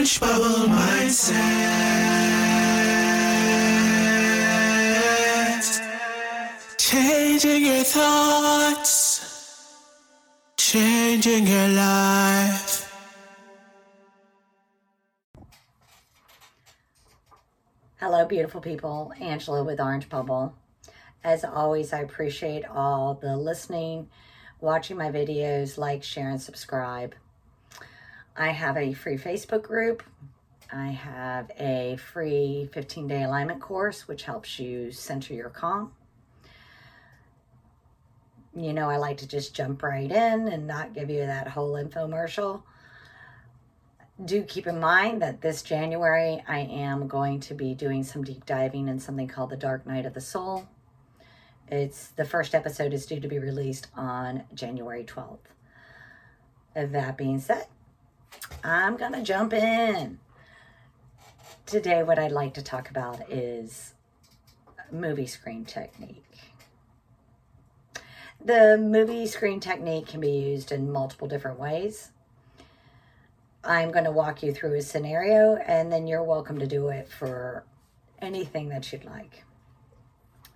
Orange Bubble Mindset. Changing your thoughts, changing your life. Hello, beautiful people. Angela with Orange Bubble. As always, I appreciate all the listening, watching my videos, like, share, and subscribe. I have a free Facebook group. I have a free 15 day alignment course, which helps you center your calm. You know, I like to just jump right in and not give you that whole infomercial. Do keep in mind that this January I am going to be doing some deep diving in something called the Dark Night of the Soul. It's the first episode is due to be released on January 12th. That being said, I'm going to jump in. Today, what I'd like to talk about is movie screen technique. The movie screen technique can be used in multiple different ways. I'm going to walk you through a scenario, and then you're welcome to do it for anything that you'd like.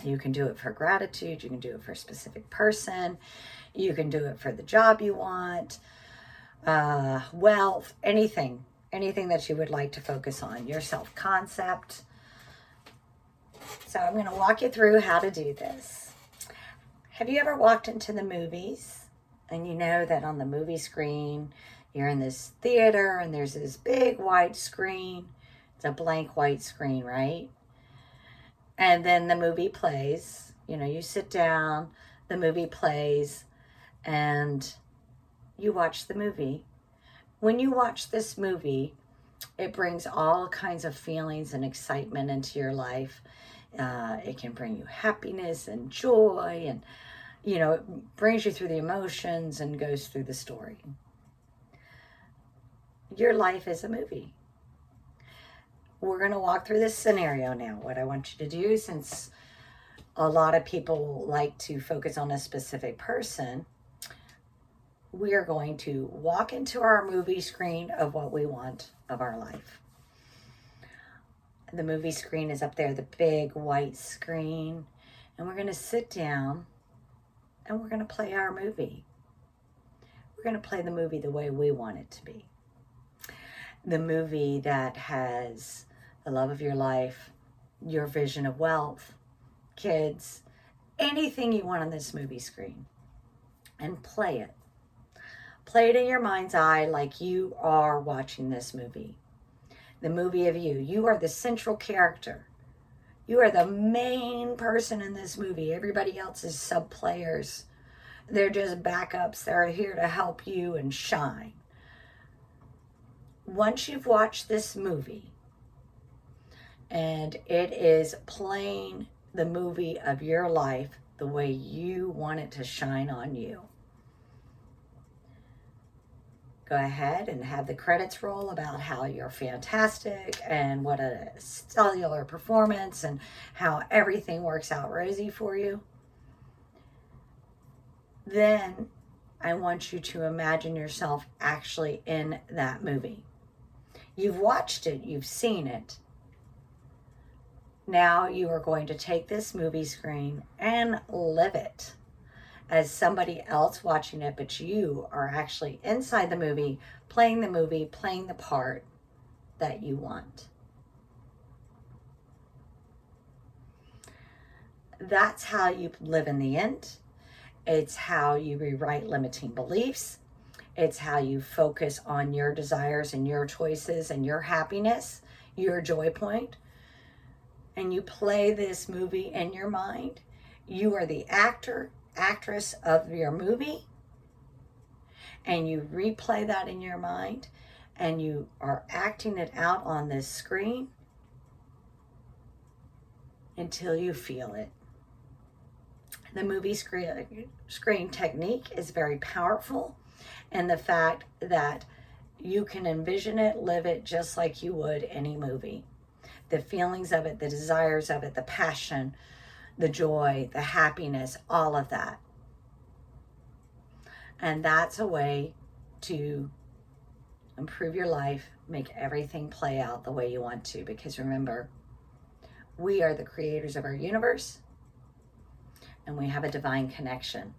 You can do it for gratitude, you can do it for a specific person, you can do it for the job you want, uh, wealth, anything, anything that you would like to focus on, your self concept. So, I'm going to walk you through how to do this. Have you ever walked into the movies and you know that on the movie screen, you're in this theater and there's this big white screen? It's a blank white screen, right? And then the movie plays. You know, you sit down, the movie plays, and you watch the movie. When you watch this movie, it brings all kinds of feelings and excitement into your life. Uh, it can bring you happiness and joy, and you know, it brings you through the emotions and goes through the story. Your life is a movie. We're going to walk through this scenario now. What I want you to do, since a lot of people like to focus on a specific person, we are going to walk into our movie screen of what we want of our life. The movie screen is up there, the big white screen. And we're going to sit down and we're going to play our movie. We're going to play the movie the way we want it to be. The movie that has the love of your life, your vision of wealth, kids, anything you want on this movie screen, and play it Play it in your mind's eye like you are watching this movie. The movie of you. You are the central character. You are the main person in this movie. Everybody else is sub players. They're just backups. They're here to help you and shine. Once you've watched this movie and it is playing the movie of your life the way you want it to shine on you, go ahead and have the credits roll about how you're fantastic and what a cellular performance and how everything works out rosy for you. Then I want you to imagine yourself actually in that movie. You've watched it, you've seen it. Now you are going to take this movie screen and live it as somebody else watching it, but you are actually inside the movie, playing the movie, playing the part that you want. That's how you live in the end. It's how you rewrite limiting beliefs. It's how you focus on your desires and your choices and your happiness, your joy point. And you play this movie in your mind. You are the actor, actress of your movie and you replay that in your mind and you are acting it out on this screen until you feel it. The movie screen, screen technique is very powerful, and the fact that you can envision it, live it just like you would any movie. The feelings of it, the desires of it, the passion, the joy, the happiness, all of that. And that's a way to improve your life, make everything play out the way you want to. Because remember, we are the creators of our universe and we have a divine connection.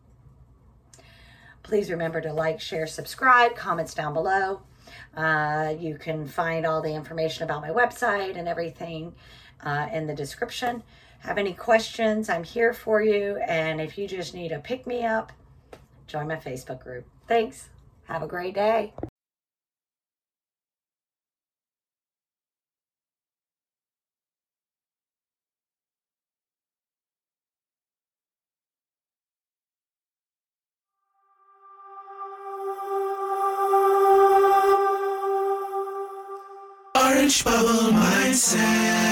Please remember to like, share, subscribe, comments down below. Uh, you can find all the information about my website and everything uh, in the description. Have any questions? I'm here for you. And if you just need a pick me up, join my Facebook group. Thanks. Have a great day. Orange bubble mindset.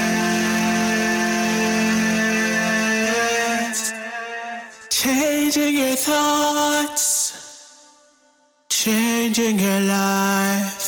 Changing your thoughts, changing your life.